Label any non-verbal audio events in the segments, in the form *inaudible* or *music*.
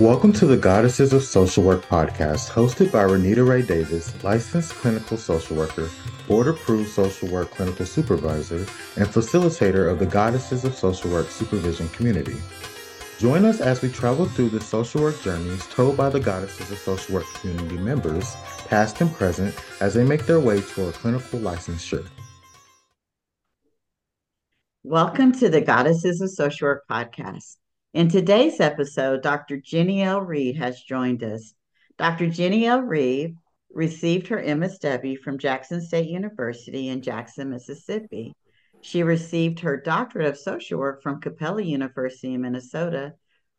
Welcome to the Goddesses of Social Work podcast, hosted by Renita Ray Davis, licensed clinical social worker, board approved social work clinical supervisor, and facilitator of the Goddesses of Social Work supervision community. Join us as we travel through the social work journeys told by the Goddesses of Social Work community members, past and present, as they make their way toward clinical licensure. Welcome to the Goddesses of Social Work podcast. In today's episode, Dr. Jenny L. Reed has joined us. Dr. Jenny L. Reed received her MSW from Jackson State University in Jackson, Mississippi. She received her doctorate of social work from Capella University in Minnesota.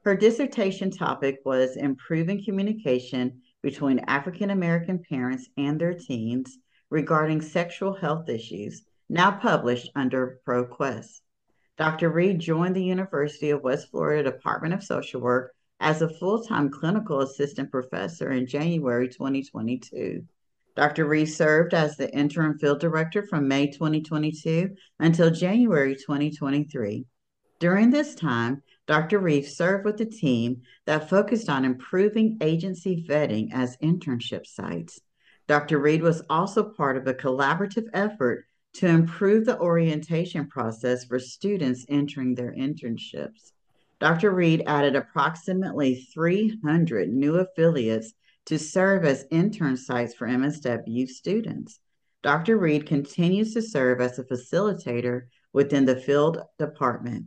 Her dissertation topic was improving communication between African American parents and their teens regarding sexual health issues, now published under ProQuest. Dr. Reed joined the University of West Florida Department of Social Work as a full time clinical assistant professor in January 2022. Dr. Reed served as the interim field director from May 2022 until January 2023. During this time, Dr. Reed served with a team that focused on improving agency vetting as internship sites. Dr. Reed was also part of a collaborative effort to improve the orientation process for students entering their internships. Dr. Reed added approximately 300 new affiliates to serve as intern sites for MSW students. Dr. Reed continues to serve as a facilitator within the field department.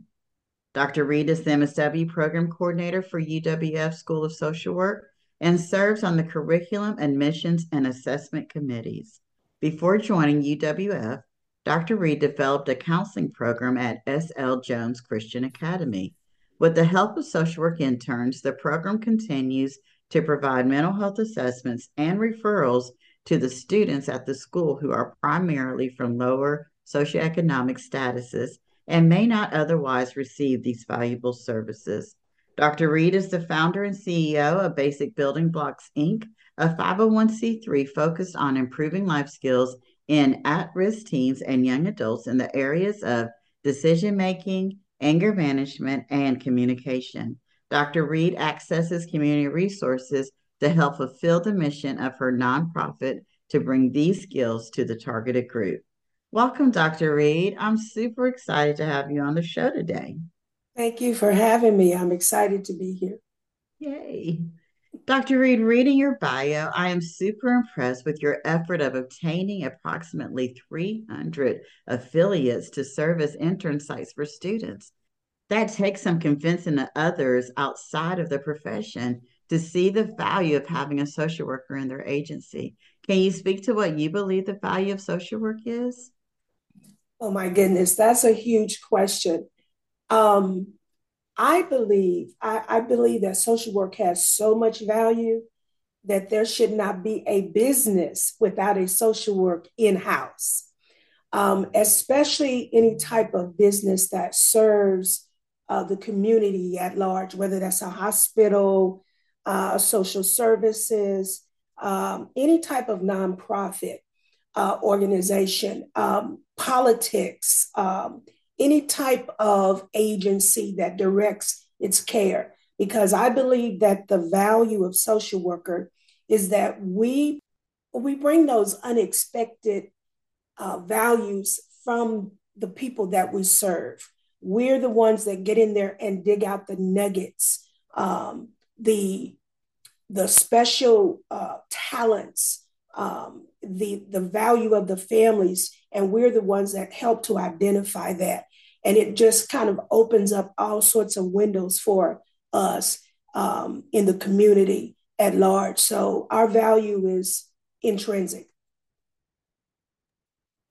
Dr. Reed is the MSW program coordinator for UWF School of Social Work and serves on the curriculum, admissions, and assessment committees. Before joining UWF, Dr. Reed developed a counseling program at S.L. Jones Christian Academy. With the help of social work interns, the program continues to provide mental health assessments and referrals to the students at the school who are primarily from lower socioeconomic statuses and may not otherwise receive these valuable services. Dr. Reed is the founder and CEO of Basic Building Blocks, Inc., a 501c3 focused on improving life skills in at risk teens and young adults in the areas of decision making, anger management, and communication. Dr. Reed accesses community resources to help fulfill the mission of her nonprofit to bring these skills to the targeted group. Welcome, Dr. Reed. I'm super excited to have you on the show today. Thank you for having me. I'm excited to be here. Yay. Dr. Reed, reading your bio, I am super impressed with your effort of obtaining approximately 300 affiliates to serve as intern sites for students. That takes some convincing the others outside of the profession to see the value of having a social worker in their agency. Can you speak to what you believe the value of social work is? Oh my goodness, that's a huge question. Um, I believe, I, I believe that social work has so much value that there should not be a business without a social work in-house. Um, especially any type of business that serves uh, the community at large, whether that's a hospital, uh, social services, um, any type of nonprofit uh, organization, um, politics, um, any type of agency that directs its care because I believe that the value of social worker is that we we bring those unexpected uh, values from the people that we serve. We're the ones that get in there and dig out the nuggets, um, the the special uh, talents, um, the the value of the families, and we're the ones that help to identify that. And it just kind of opens up all sorts of windows for us um, in the community at large. So our value is intrinsic.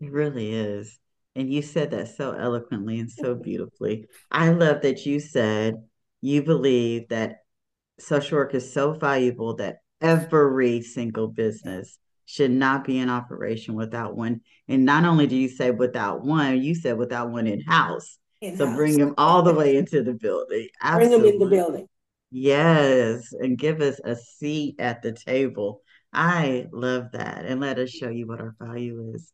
It really is. And you said that so eloquently and so beautifully. I love that you said you believe that social work is so valuable that every single business should not be in operation without one. And not only do you say without one, you said without one in house. So bring them all the way into the building. Absolutely. Bring them in the building. Yes, and give us a seat at the table. I love that. And let us show you what our value is.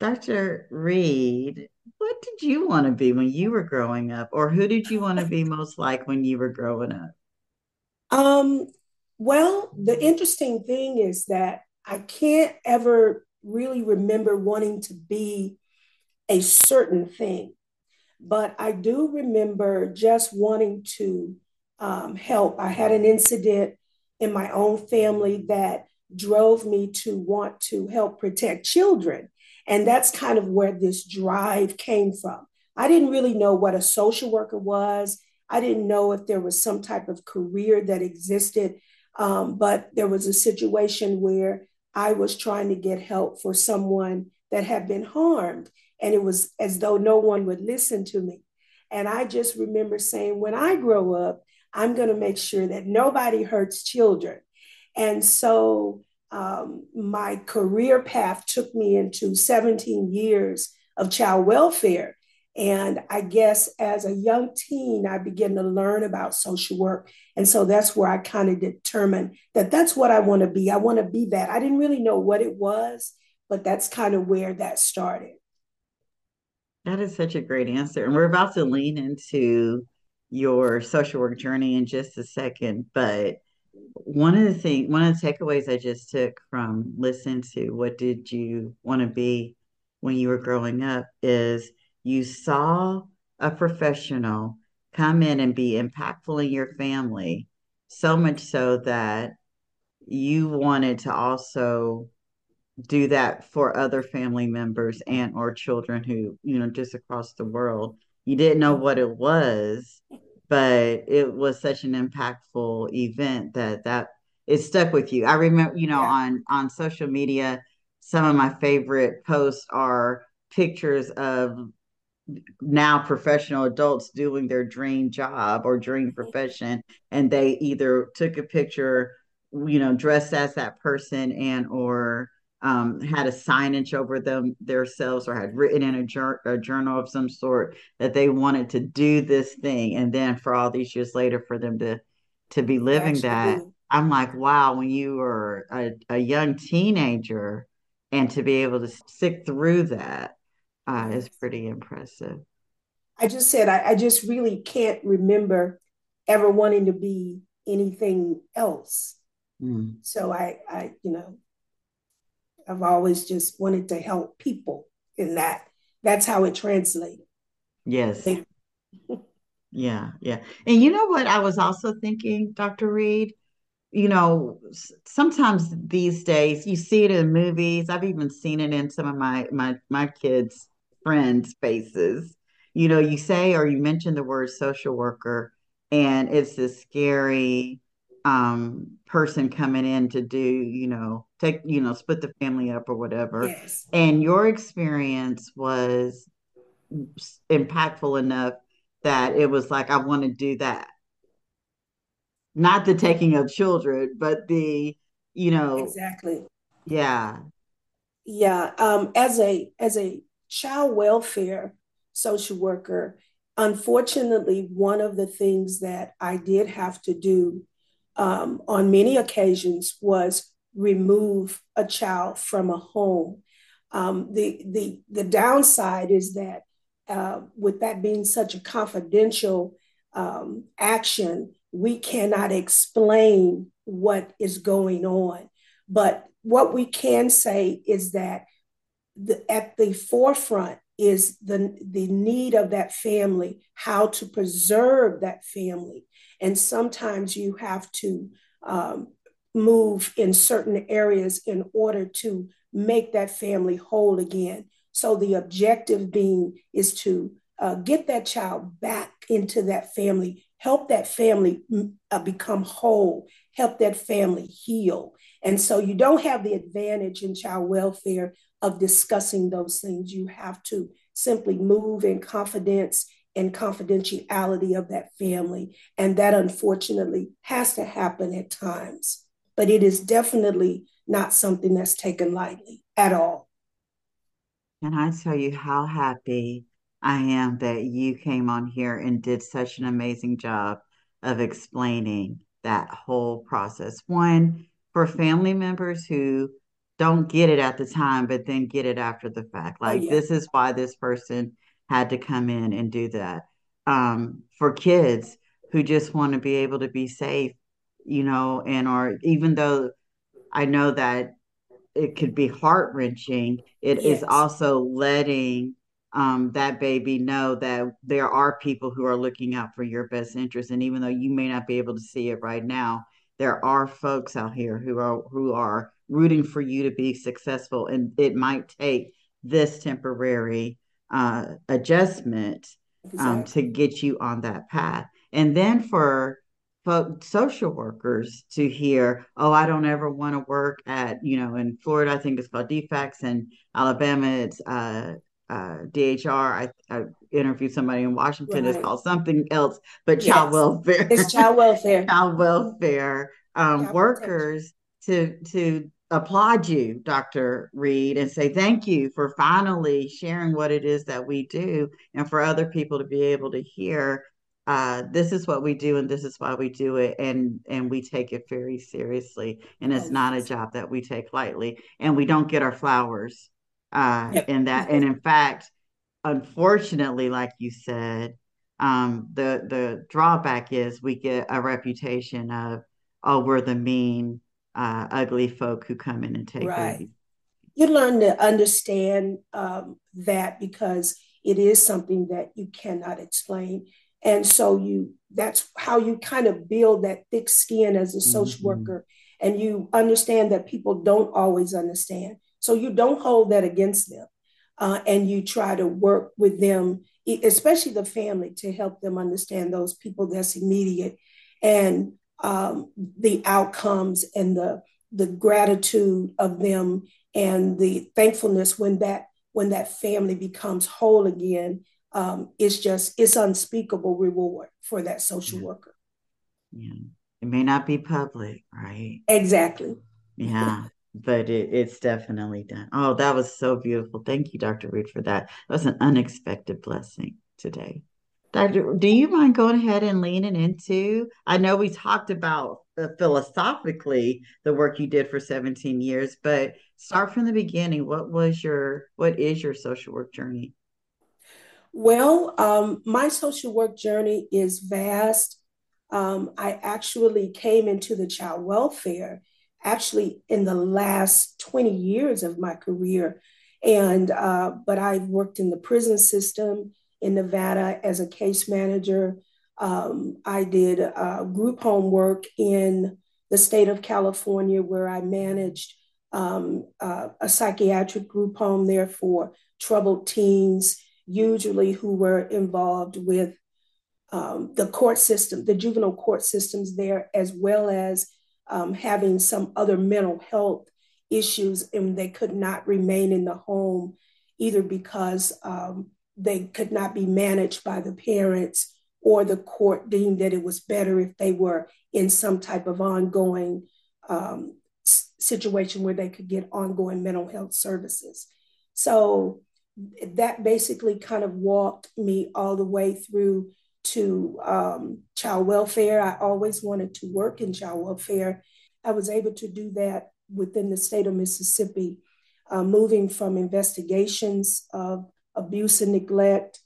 Dr. Reed, what did you want to be when you were growing up? Or who did you want to be most like when you were growing up? Um, well, the interesting thing is that I can't ever really remember wanting to be a certain thing, but I do remember just wanting to um, help. I had an incident in my own family that drove me to want to help protect children. And that's kind of where this drive came from. I didn't really know what a social worker was. I didn't know if there was some type of career that existed, um, but there was a situation where I was trying to get help for someone that had been harmed. And it was as though no one would listen to me. And I just remember saying, when I grow up, I'm going to make sure that nobody hurts children. And so um, my career path took me into 17 years of child welfare. And I guess as a young teen, I began to learn about social work. And so that's where I kind of determined that that's what I want to be. I want to be that. I didn't really know what it was, but that's kind of where that started. That is such a great answer. And we're about to lean into your social work journey in just a second, but one of the things, one of the takeaways I just took from listening to what did you want to be when you were growing up is you saw a professional come in and be impactful in your family, so much so that you wanted to also do that for other family members and or children who you know just across the world you didn't know what it was but it was such an impactful event that that it stuck with you i remember you know yeah. on on social media some of my favorite posts are pictures of now professional adults doing their dream job or dream mm-hmm. profession and they either took a picture you know dressed as that person and or um, had a signage over them themselves or had written in a, jur- a, journal of some sort that they wanted to do this thing and then for all these years later for them to to be living that i'm like wow when you were a, a young teenager and to be able to stick through that uh, is pretty impressive i just said I, I just really can't remember ever wanting to be anything else mm. so i i you know I've always just wanted to help people in that. That's how it translated. Yes. yeah, yeah. And you know what I was also thinking, Dr. Reed? You know, sometimes these days you see it in movies. I've even seen it in some of my my my kids' friends' spaces. You know, you say or you mention the word social worker, and it's this scary um person coming in to do you know take you know split the family up or whatever yes. and your experience was impactful enough that it was like i want to do that not the taking of children but the you know exactly yeah yeah um as a as a child welfare social worker unfortunately one of the things that i did have to do um, on many occasions was remove a child from a home. Um, the, the, the downside is that uh, with that being such a confidential um, action, we cannot explain what is going on. But what we can say is that at the forefront is the, the need of that family, how to preserve that family, and sometimes you have to um, move in certain areas in order to make that family whole again. So the objective being is to uh, get that child back into that family, help that family uh, become whole, help that family heal. And so you don't have the advantage in child welfare of discussing those things. You have to simply move in confidence and confidentiality of that family. And that unfortunately has to happen at times. But it is definitely not something that's taken lightly at all. And I tell you how happy I am that you came on here and did such an amazing job of explaining that whole process. One, for family members who don't get it at the time, but then get it after the fact. Oh, like, oh, yeah. this is why this person had to come in and do that. Um, for kids who just want to be able to be safe you know, and or even though I know that it could be heart wrenching, it yes. is also letting um, that baby know that there are people who are looking out for your best interest. And even though you may not be able to see it right now, there are folks out here who are who are rooting for you to be successful. And it might take this temporary uh, adjustment um, exactly. to get you on that path. And then for folk social workers to hear, oh, I don't ever want to work at, you know, in Florida, I think it's called DFACS, and Alabama, it's uh, uh, DHR. I, I, interviewed somebody in Washington. Right. It's called something else, but yes. child welfare. It's child welfare. *laughs* child welfare um, workers to to applaud you, Dr. Reed, and say thank you for finally sharing what it is that we do, and for other people to be able to hear uh, this is what we do and this is why we do it and and we take it very seriously and it's not a job that we take lightly and we don't get our flowers uh yep. and that and in fact unfortunately like you said um the the drawback is we get a reputation of oh we're the mean uh ugly folk who come in and take right. you learn to understand um that because it is something that you cannot explain. And so you that's how you kind of build that thick skin as a social mm-hmm. worker. And you understand that people don't always understand. So you don't hold that against them uh, and you try to work with them especially the family to help them understand those people that's immediate and um, the outcomes and the the gratitude of them and the thankfulness when that when that family becomes whole again um, it's just it's unspeakable reward for that social yeah. worker. Yeah. It may not be public right? Exactly. Yeah but it, it's definitely done. Oh that was so beautiful. Thank you dr reed for that. That was an unexpected blessing today Dr. Do you mind going ahead and leaning into? I know we talked about philosophically the work you did for 17 years, but start from the beginning. What was your, what is your social work journey? Well, um, my social work journey is vast. Um, I actually came into the child welfare actually in the last 20 years of my career. And, uh, but I've worked in the prison system in Nevada as a case manager. Um, I did uh, group home work in the state of California where I managed um, uh, a psychiatric group home there for troubled teens usually who were involved with um, the court system, the juvenile court systems there, as well as um, having some other mental health issues, and they could not remain in the home either because um, they could not be managed by the parents or the court deemed that it was better if they were in some type of ongoing um, situation where they could get ongoing mental health services. So that basically kind of walked me all the way through to um, child welfare. I always wanted to work in child welfare. I was able to do that within the state of Mississippi, uh, moving from investigations of abuse and neglect,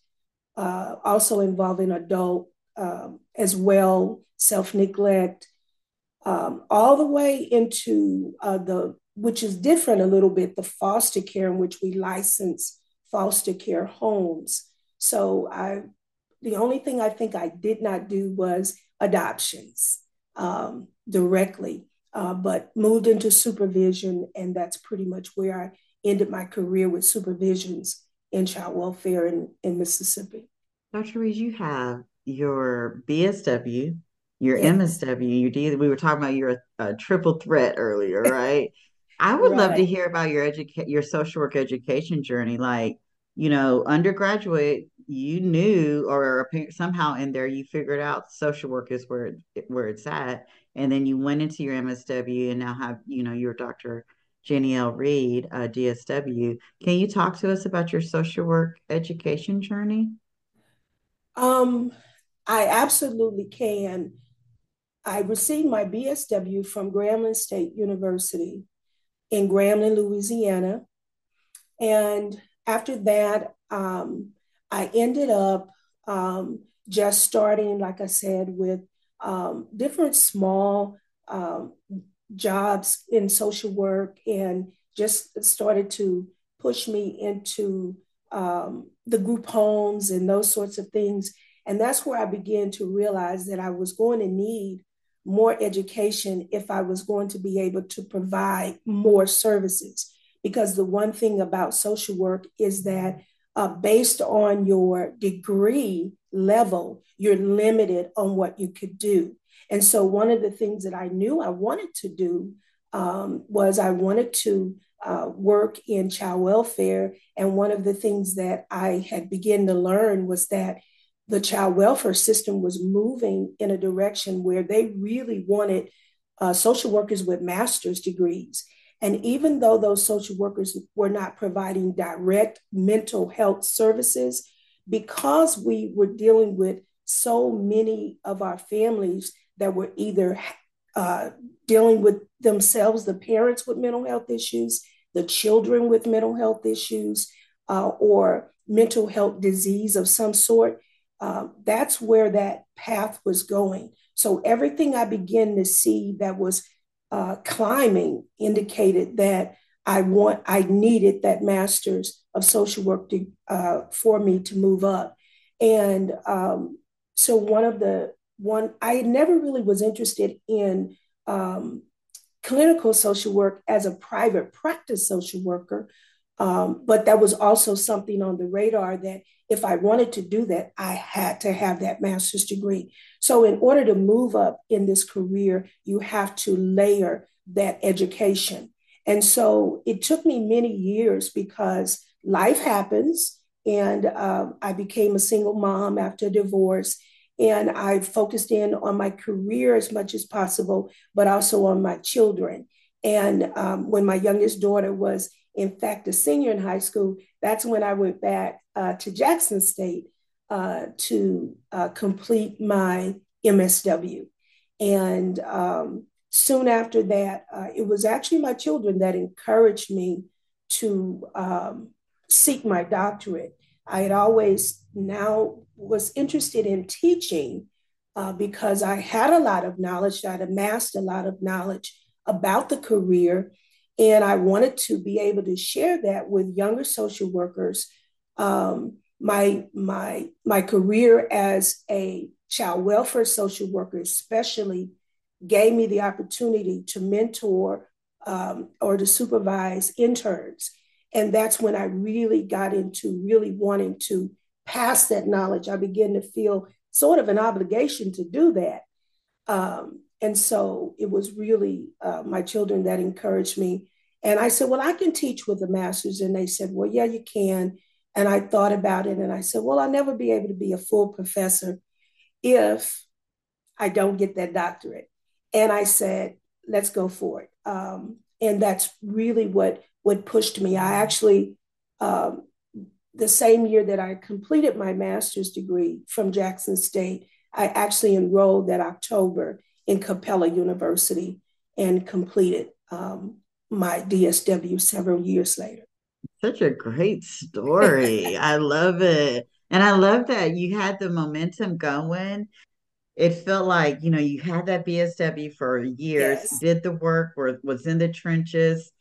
uh, also involving adult um, as well, self neglect, um, all the way into uh, the, which is different a little bit, the foster care in which we license foster care homes. So I, the only thing I think I did not do was adoptions um, directly, uh, but moved into supervision, and that's pretty much where I ended my career with supervisions in child welfare in, in Mississippi. Dr. Reed, you have your BSW, your yes. MSW, your D. We were talking about your uh, triple threat earlier, *laughs* right? I would right. love to hear about your educate your social work education journey. Like, you know, undergraduate, you knew, or somehow in there, you figured out social work is where it, where it's at, and then you went into your MSW, and now have you know your Dr. Jenny L. Reed, uh, DSW. Can you talk to us about your social work education journey? Um, I absolutely can. I received my BSW from Grambling State University in Grambling, Louisiana. And after that, um, I ended up um, just starting, like I said, with um, different small um, jobs in social work and just started to push me into um, the group homes and those sorts of things. And that's where I began to realize that I was going to need more education if I was going to be able to provide more services. Because the one thing about social work is that uh, based on your degree level, you're limited on what you could do. And so, one of the things that I knew I wanted to do um, was I wanted to uh, work in child welfare. And one of the things that I had begun to learn was that the child welfare system was moving in a direction where they really wanted uh, social workers with master's degrees. And even though those social workers were not providing direct mental health services, because we were dealing with so many of our families that were either uh, dealing with themselves, the parents with mental health issues, the children with mental health issues, uh, or mental health disease of some sort, uh, that's where that path was going. So everything I began to see that was uh, climbing indicated that I want, I needed that master's of social work to, uh, for me to move up. And um, so one of the one, I never really was interested in um, clinical social work as a private practice social worker. Um, but that was also something on the radar that if I wanted to do that, I had to have that master's degree. So, in order to move up in this career, you have to layer that education. And so it took me many years because life happens. And uh, I became a single mom after divorce. And I focused in on my career as much as possible, but also on my children. And um, when my youngest daughter was in fact, a senior in high school, that's when I went back uh, to Jackson State uh, to uh, complete my MSW. And um, soon after that, uh, it was actually my children that encouraged me to um, seek my doctorate. I had always now was interested in teaching uh, because I had a lot of knowledge, I'd amassed a lot of knowledge about the career and I wanted to be able to share that with younger social workers. Um, my, my, my career as a child welfare social worker, especially, gave me the opportunity to mentor um, or to supervise interns. And that's when I really got into really wanting to pass that knowledge. I began to feel sort of an obligation to do that. Um, and so it was really uh, my children that encouraged me. And I said, Well, I can teach with the masters. And they said, Well, yeah, you can. And I thought about it and I said, Well, I'll never be able to be a full professor if I don't get that doctorate. And I said, Let's go for it. Um, and that's really what what pushed me. I actually, um, the same year that I completed my master's degree from Jackson State, I actually enrolled that October in Capella University and completed um, my DSW several years later. Such a great story. *laughs* I love it. And I love that you had the momentum going. It felt like, you know, you had that BSW for years, yes. did the work, were, was in the trenches,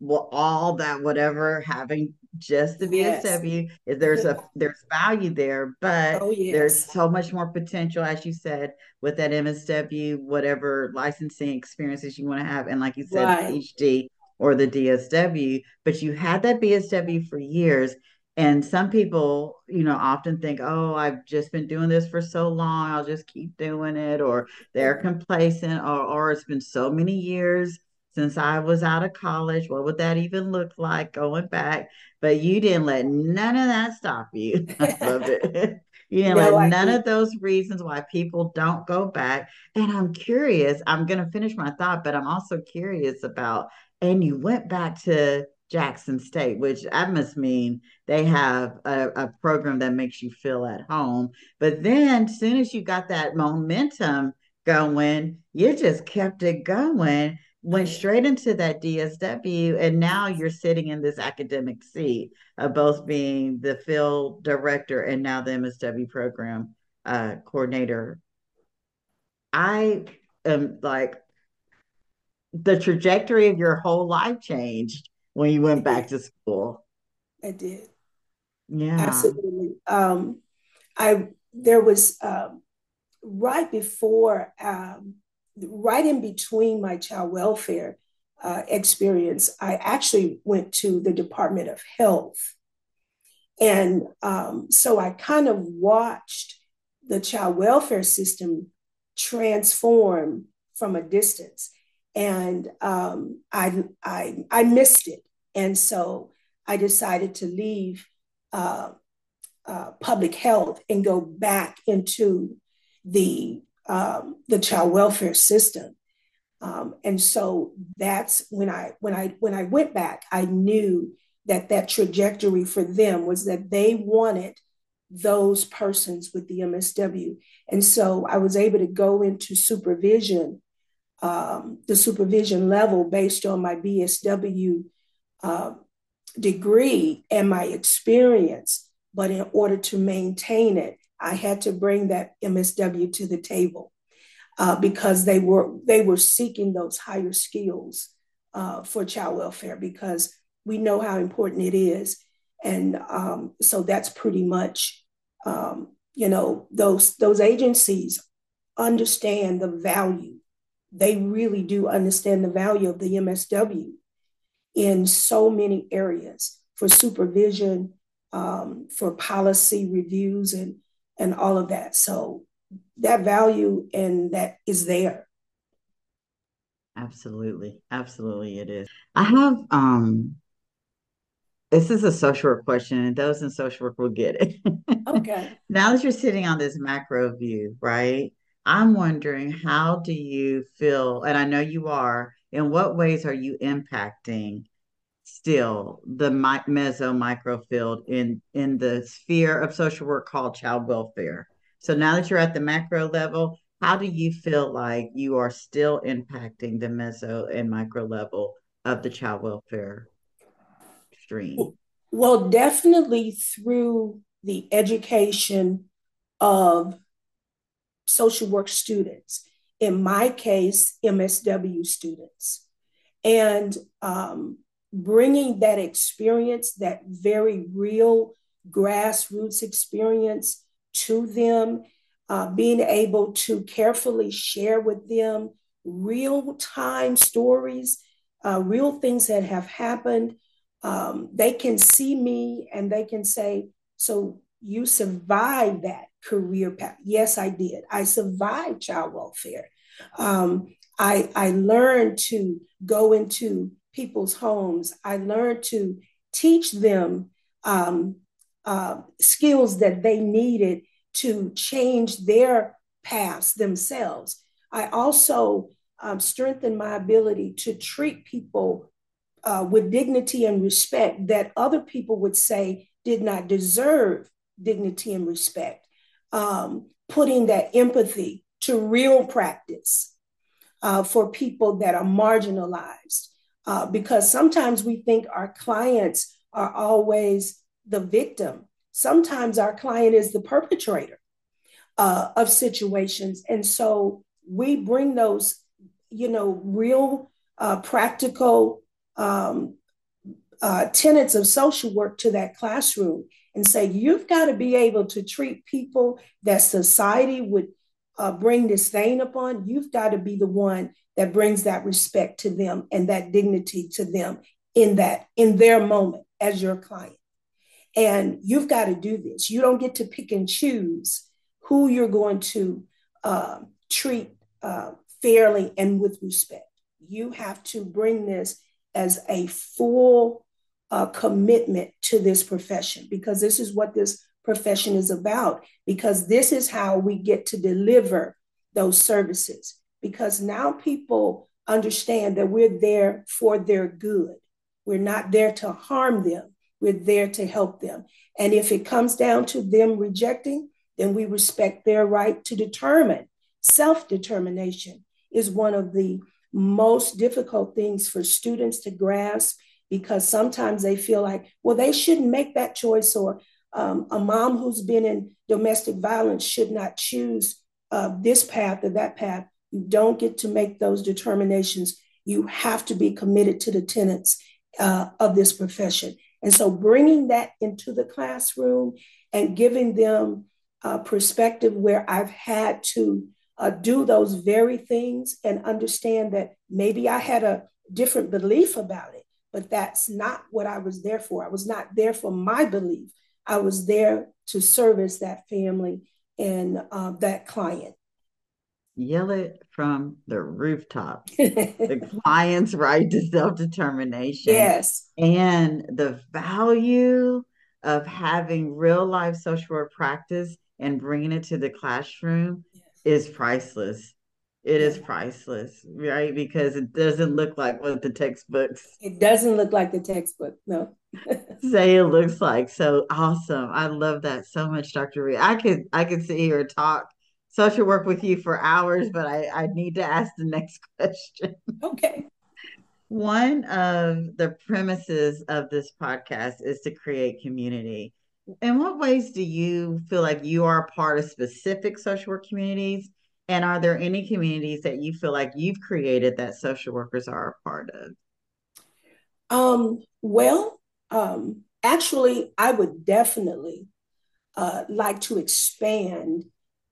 well, all that, whatever, having just the BSW. Yes. There's a *laughs* there's value there, but oh, yes. there's so much more potential, as you said, with that MSW, whatever licensing experiences you want to have, and like you said, right. HD or the DSW. But you had that BSW for years, and some people, you know, often think, "Oh, I've just been doing this for so long, I'll just keep doing it," or they're complacent, or or it's been so many years since I was out of college. What would that even look like going back? But you didn't let none of that stop you. *laughs* I love it. *laughs* You didn't no, let none of those reasons why people don't go back. And I'm curious, I'm going to finish my thought, but I'm also curious about, and you went back to Jackson State, which that must mean they have a, a program that makes you feel at home. But then, as soon as you got that momentum going, you just kept it going went straight into that DSW, and now you're sitting in this academic seat of both being the field director and now the MSW program uh, coordinator. I am like, the trajectory of your whole life changed when you went back to school. It did. Yeah. Absolutely. Um, I there was um, right before, um, right in between my child welfare uh, experience, I actually went to the Department of Health. And um, so I kind of watched the child welfare system transform from a distance. And um, I, I, I missed it. And so I decided to leave uh, uh, public health and go back into the, um, the child welfare system. Um, and so that's when I when I when I went back, I knew that that trajectory for them was that they wanted those persons with the MSW, and so I was able to go into supervision, um, the supervision level based on my BSW uh, degree and my experience. But in order to maintain it, I had to bring that MSW to the table uh, because they were they were seeking those higher skills uh, for child welfare because we know how important it is, and um, so that's pretty much um, you know those those agencies understand the value. They really do understand the value of the MSW in so many areas for supervision, um, for policy reviews, and and all of that. So that value and that is there. Absolutely. Absolutely it is. I have um this is a social work question, and those in social work will get it. *laughs* Okay. now that you're sitting on this macro view, right? I'm wondering how do you feel, and I know you are, in what ways are you impacting still the mi- meso micro field in in the sphere of social work called child welfare? So now that you're at the macro level, how do you feel like you are still impacting the meso and micro level of the child welfare stream? Well, definitely through the education of social work students. In my case, MSW students. And um, bringing that experience, that very real grassroots experience to them, uh, being able to carefully share with them real time stories, uh, real things that have happened. Um, they can see me and they can say, So you survived that career path. Yes, I did. I survived child welfare. Um, I, I learned to go into people's homes. I learned to teach them um, uh, skills that they needed to change their paths themselves. I also um, strengthened my ability to treat people uh, with dignity and respect that other people would say did not deserve dignity and respect. Um, putting that empathy to real practice uh, for people that are marginalized. Uh, because sometimes we think our clients are always the victim. Sometimes our client is the perpetrator uh, of situations. And so we bring those, you know, real uh, practical um, uh, tenets of social work to that classroom and say, you've got to be able to treat people that society would uh, bring disdain upon. You've got to be the one that brings that respect to them and that dignity to them in that in their moment as your client and you've got to do this you don't get to pick and choose who you're going to uh, treat uh, fairly and with respect you have to bring this as a full uh, commitment to this profession because this is what this profession is about because this is how we get to deliver those services because now people understand that we're there for their good. We're not there to harm them, we're there to help them. And if it comes down to them rejecting, then we respect their right to determine. Self determination is one of the most difficult things for students to grasp because sometimes they feel like, well, they shouldn't make that choice, or um, a mom who's been in domestic violence should not choose uh, this path or that path. You don't get to make those determinations. You have to be committed to the tenets uh, of this profession. And so bringing that into the classroom and giving them a perspective where I've had to uh, do those very things and understand that maybe I had a different belief about it, but that's not what I was there for. I was not there for my belief. I was there to service that family and uh, that client. Yell it from the rooftop. *laughs* the client's right to self determination. Yes. And the value of having real life social work practice and bringing it to the classroom yes. is priceless. It is priceless, right? Because it doesn't look like what the textbooks. It doesn't look like the textbook, no. Say it looks like. So awesome! I love that so much, Dr. Reed. I could I could sit here and talk social work with you for hours, but I I need to ask the next *laughs* question. Okay. One of the premises of this podcast is to create community. In what ways do you feel like you are part of specific social work communities? And are there any communities that you feel like you've created that social workers are a part of? Um, well, um, actually, I would definitely uh, like to expand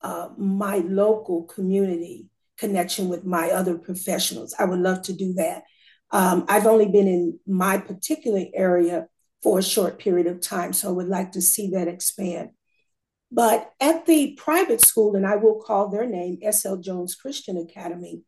uh, my local community connection with my other professionals. I would love to do that. Um, I've only been in my particular area for a short period of time, so I would like to see that expand. But at the private school, and I will call their name S.L. Jones Christian Academy,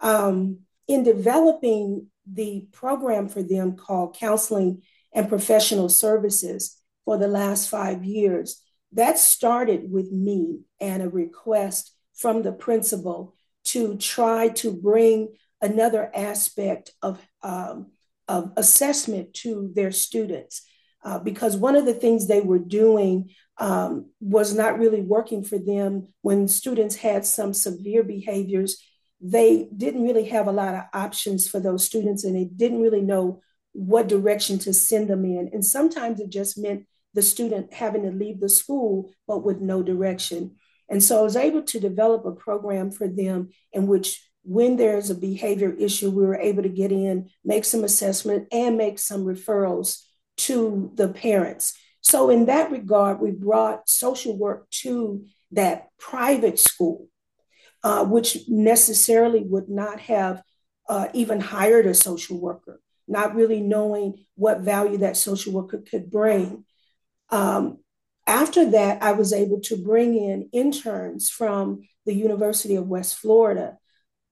um, in developing the program for them called Counseling and Professional Services for the last five years, that started with me and a request from the principal to try to bring another aspect of, um, of assessment to their students. Uh, because one of the things they were doing um, was not really working for them when students had some severe behaviors. They didn't really have a lot of options for those students and they didn't really know what direction to send them in. And sometimes it just meant the student having to leave the school, but with no direction. And so I was able to develop a program for them in which when there's a behavior issue, we were able to get in, make some assessment, and make some referrals to the parents. So, in that regard, we brought social work to that private school, uh, which necessarily would not have uh, even hired a social worker, not really knowing what value that social worker could bring. Um, after that, I was able to bring in interns from the University of West Florida,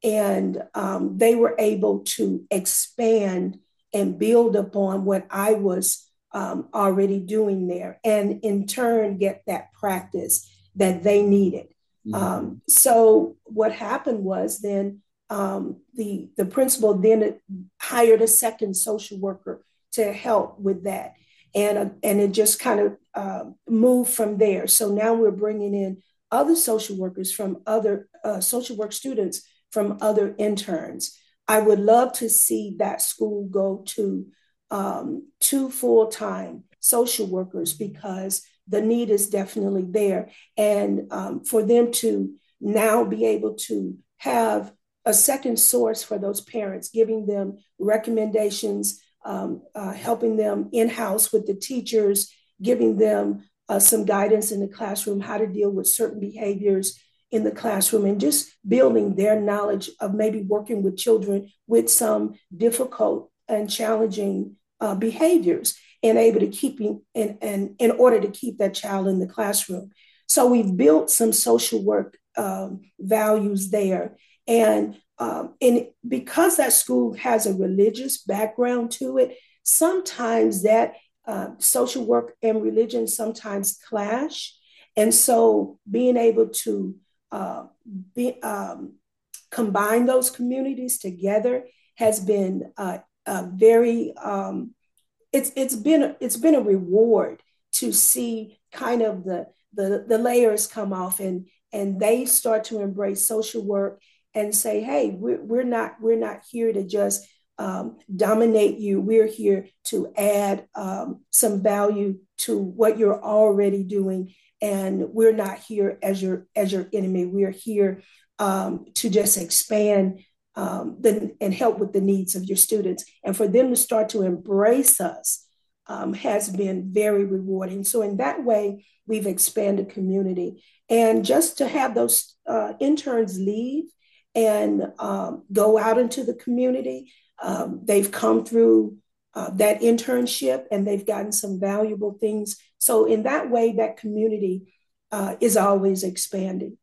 and um, they were able to expand and build upon what I was um, already doing there, and in turn get that practice that they needed. Mm-hmm. Um, so what happened was then um, the the principal then hired a second social worker to help with that and uh, and it just kind of uh, moved from there. So now we're bringing in other social workers from other uh, social work students from other interns. I would love to see that school go to um, two full time social workers because the need is definitely there, and um, for them to now be able to have a second source for those parents, giving them recommendations um, uh, helping them in house with the teachers, giving them uh, some guidance in the classroom, how to deal with certain behaviors in the classroom, and just building their knowledge of maybe working with children with some difficult and challenging uh, behaviors and able to keep in, in, in order to keep that child in the classroom. So we've built some social work um, values there. And um, and because that school has a religious background to it, sometimes that uh, social work and religion sometimes clash. And so being able to uh, be, um, combine those communities together has been uh, very um, it's it's been it's been a reward to see kind of the the, the layers come off and and they start to embrace social work and say, hey, we're, we're not we're not here to just um, dominate you. We're here to add um, some value to what you're already doing, and we're not here as your as your enemy. We're here um, to just expand um, the, and help with the needs of your students. And for them to start to embrace us um, has been very rewarding. So, in that way, we've expanded community. And just to have those uh, interns leave and um, go out into the community, um, they've come through uh, that internship and they've gotten some valuable things. So, in that way, that community uh, is always expanding.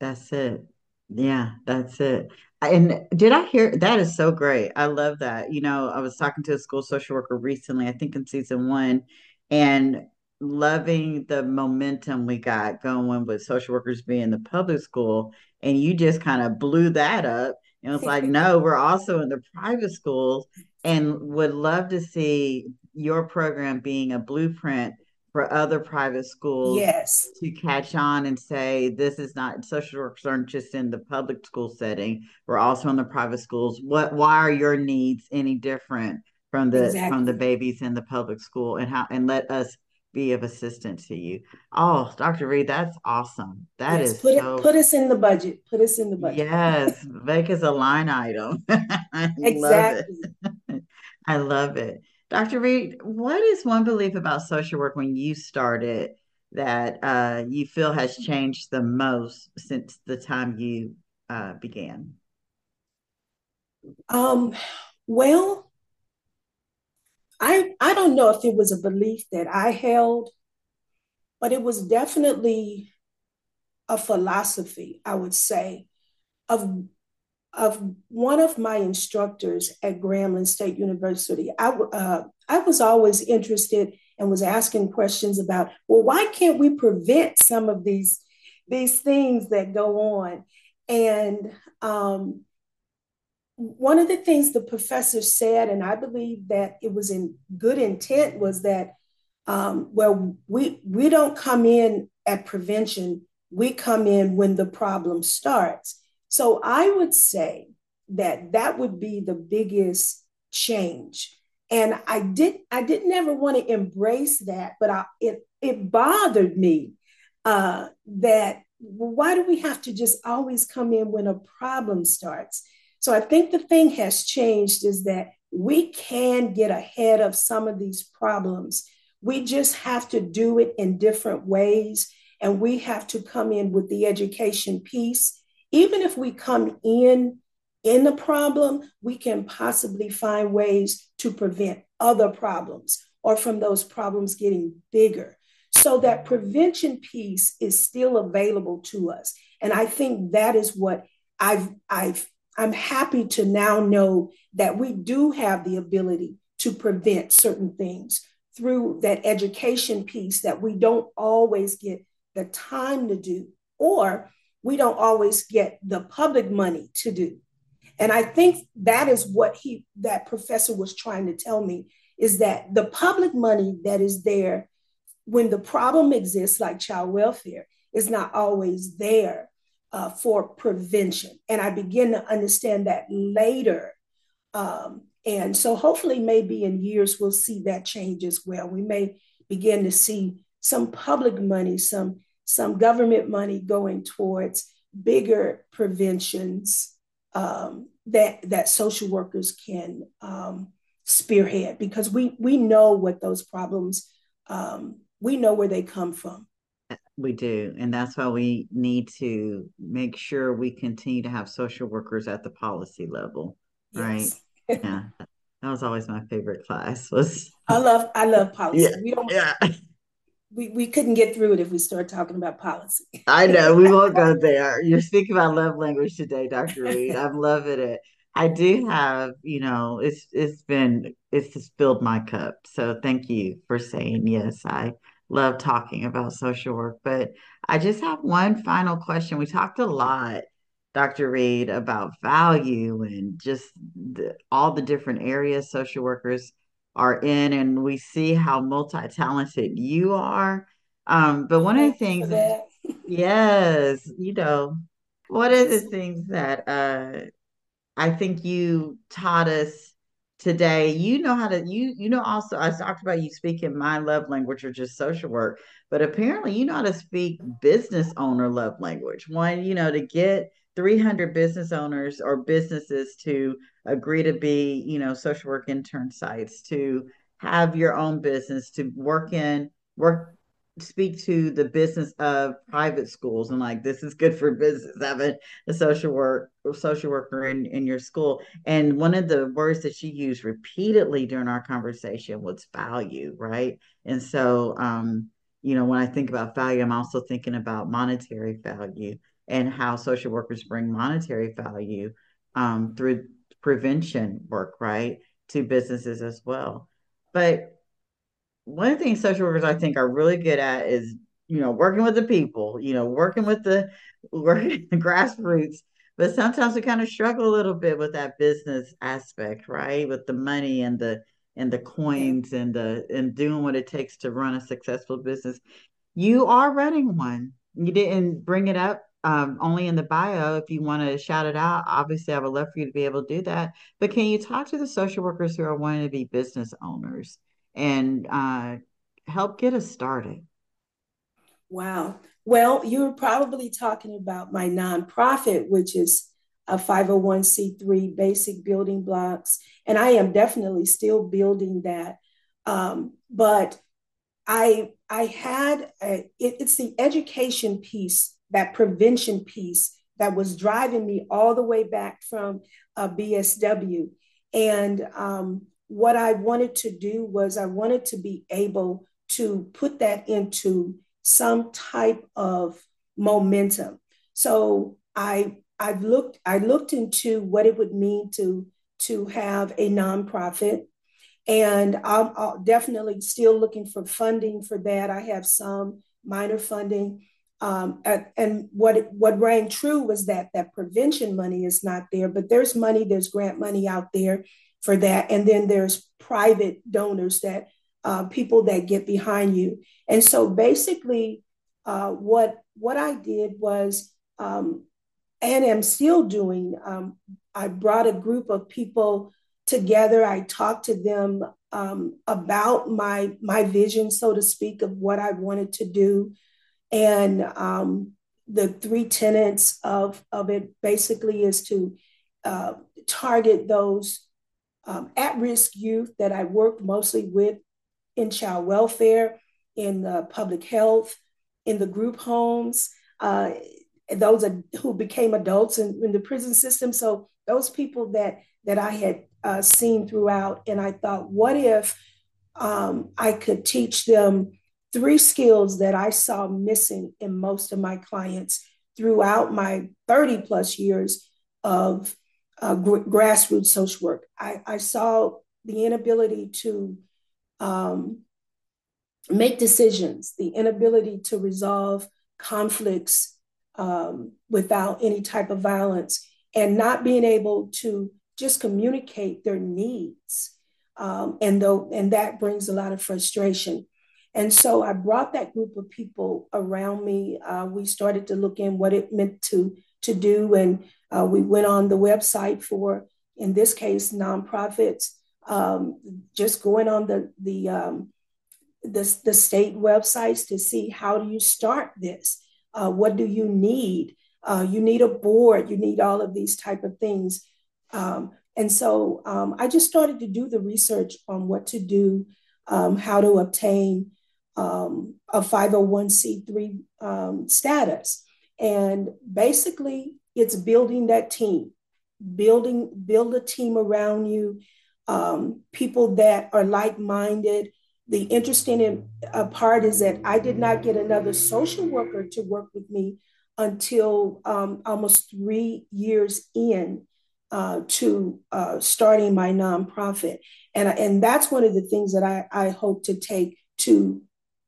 That's it. Yeah, that's it. And did I hear that is so great. I love that. You know, I was talking to a school social worker recently, I think in season one, and loving the momentum we got going with social workers being the public school. And you just kind of blew that up. And it's like, no, *laughs* we're also in the private schools and would love to see your program being a blueprint for other private schools yes. to catch on and say this is not social workers aren't just in the public school setting we're also in the private schools what why are your needs any different from the exactly. from the babies in the public school and how and let us be of assistance to you. Oh dr reed that's awesome. That yes, is put, so, it, put us in the budget put us in the budget. Yes *laughs* make us a line item. I exactly. Love i love it. *laughs* Dr. Reed, what is one belief about social work when you started that uh, you feel has changed the most since the time you uh, began? Um, well, I I don't know if it was a belief that I held, but it was definitely a philosophy, I would say, of of one of my instructors at Grambling State University. I, uh, I was always interested and was asking questions about, well, why can't we prevent some of these, these things that go on? And um, one of the things the professor said, and I believe that it was in good intent, was that um, well, we we don't come in at prevention. We come in when the problem starts. So I would say that that would be the biggest change. And I did I didn't ever want to embrace that, but I, it it bothered me uh, that why do we have to just always come in when a problem starts? So I think the thing has changed is that we can get ahead of some of these problems. We just have to do it in different ways. And we have to come in with the education piece even if we come in in the problem, we can possibly find ways to prevent other problems or from those problems getting bigger. So that prevention piece is still available to us. And I think that is what I've, I've, I'm happy to now know that we do have the ability to prevent certain things through that education piece that we don't always get the time to do, or we don't always get the public money to do. And I think that is what he that professor was trying to tell me is that the public money that is there when the problem exists, like child welfare, is not always there uh, for prevention. And I begin to understand that later. Um, and so hopefully, maybe in years, we'll see that change as well. We may begin to see some public money, some some government money going towards bigger preventions um, that that social workers can um, spearhead because we we know what those problems um, we know where they come from. We do, and that's why we need to make sure we continue to have social workers at the policy level, yes. right? *laughs* yeah, that was always my favorite class. Was I love I love *laughs* policy. Yeah, we don't yeah we, we couldn't get through it if we start talking about policy. I know we won't go *laughs* there. You're speaking about love language today, Dr. Reed. I'm loving it. I do have, you know, it's it's been it's just filled my cup. So thank you for saying yes. I love talking about social work, but I just have one final question. We talked a lot, Dr. Reed, about value and just the, all the different areas social workers are in and we see how multi-talented you are um, but one of the things *laughs* yes you know one of the things that uh, i think you taught us today you know how to you you know also i talked about you speaking my love language or just social work but apparently you know how to speak business owner love language. One you know to get 300 business owners or businesses to agree to be, you know, social work intern sites, to have your own business, to work in, work, speak to the business of private schools and like this is good for business having a social work social worker in, in your school and one of the words that she used repeatedly during our conversation was value right and so um you know when i think about value i'm also thinking about monetary value and how social workers bring monetary value um, through prevention work, right, to businesses as well. But one of the things social workers I think are really good at is, you know, working with the people, you know, working with the *laughs* working the grassroots. But sometimes we kind of struggle a little bit with that business aspect, right? With the money and the and the coins and the and doing what it takes to run a successful business. You are running one. You didn't bring it up um, only in the bio. If you want to shout it out, obviously, I would love for you to be able to do that. But can you talk to the social workers who are wanting to be business owners and uh, help get us started? Wow. Well, you're probably talking about my nonprofit, which is a 501c3 basic building blocks. And I am definitely still building that. Um, but I I had a, it, it's the education piece that prevention piece that was driving me all the way back from uh, BSW. And um, what I wanted to do was I wanted to be able to put that into some type of momentum. So I I've looked I looked into what it would mean to to have a nonprofit, and I'm, I'm definitely still looking for funding for that. I have some minor funding, um, and what what rang true was that that prevention money is not there, but there's money, there's grant money out there for that, and then there's private donors that uh, people that get behind you. And so basically, uh, what what I did was, um, and am still doing. Um, I brought a group of people together. I talked to them um, about my my vision, so to speak, of what I wanted to do. And um, the three tenets of, of it basically is to uh, target those um, at risk youth that I worked mostly with in child welfare, in public health, in the group homes, uh, those who became adults in, in, the prison system. So those people that that I had uh, seen throughout, and I thought, what if um, I could teach them three skills that I saw missing in most of my clients throughout my 30 plus years of uh, gr- grassroots social work. I, I, saw the inability to um, make decisions, the inability to resolve conflicts um, without any type of violence, and not being able to just communicate their needs. Um, and though, and that brings a lot of frustration. And so I brought that group of people around me. Uh, we started to look in what it meant to, to do. And uh, we went on the website for, in this case, nonprofits, um, just going on the, the, um, the, the state websites to see how do you start this? Uh, what do you need? Uh, you need a board, you need all of these type of things. Um, and so um, I just started to do the research on what to do, um, how to obtain um, a 501c3 um, status. And basically, it's building that team, building, build a team around you, um, people that are like minded. The interesting uh, part is that I did not get another social worker to work with me until um, almost three years in uh, to uh, starting my nonprofit. And, and that's one of the things that I, I hope to take to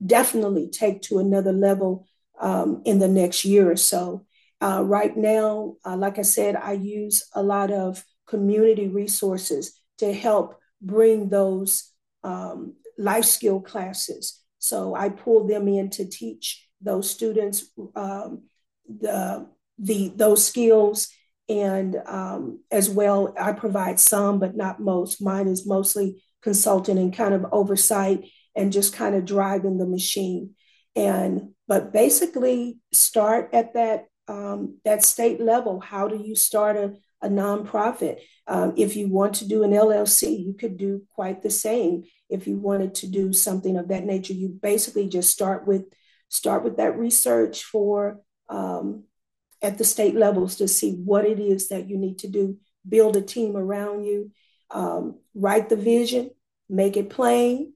definitely take to another level um, in the next year or so. Uh, right now, uh, like I said, I use a lot of community resources to help bring those um, life skill classes. So I pull them in to teach those students um, the, the those skills, and um, as well, I provide some, but not most. Mine is mostly consulting and kind of oversight and just kind of driving the machine. And but basically start at that um, that state level. How do you start a, a nonprofit? Um, if you want to do an LLC, you could do quite the same. If you wanted to do something of that nature, you basically just start with start with that research for um, at the state levels to see what it is that you need to do. Build a team around you, um, write the vision, make it plain,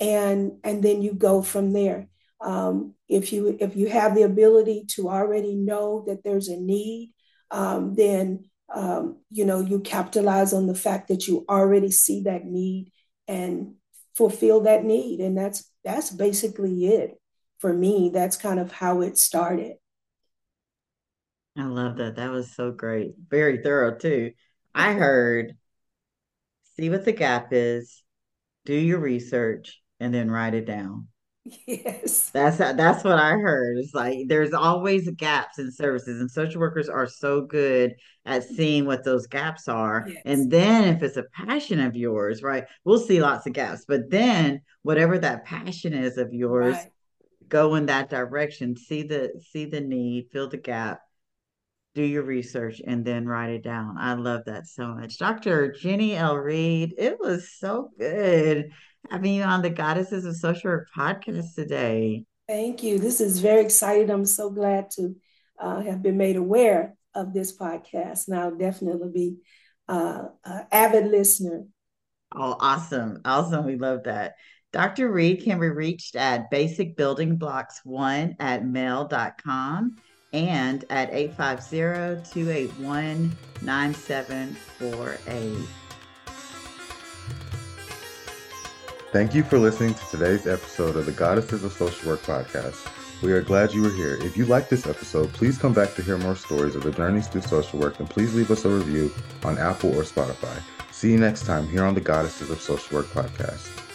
and and then you go from there. Um, if you if you have the ability to already know that there's a need, um, then um, you know you capitalize on the fact that you already see that need and fulfill that need, and that's that's basically it for me. That's kind of how it started. I love that. That was so great. Very thorough too. I heard see what the gap is, do your research, and then write it down. Yes. That's that's what I heard. It's like there's always gaps in services, and social workers are so good at mm-hmm. seeing what those gaps are. Yes. And then if it's a passion of yours, right, we'll see lots of gaps. But then whatever that passion is of yours, right. go in that direction. See the see the need, fill the gap, do your research and then write it down. I love that so much. Dr. Jenny L. Reed, it was so good having you on the Goddesses of Social Work podcast today. Thank you. This is very exciting. I'm so glad to uh, have been made aware of this podcast. And I'll definitely be uh, an avid listener. Oh, awesome. Awesome. We love that. Dr. Reed can be reached at basicbuildingblocks1 at mail.com and at 850-281-9748. Thank you for listening to today's episode of the Goddesses of Social Work podcast. We are glad you were here. If you like this episode, please come back to hear more stories of the journeys through social work and please leave us a review on Apple or Spotify. See you next time here on the Goddesses of Social Work podcast.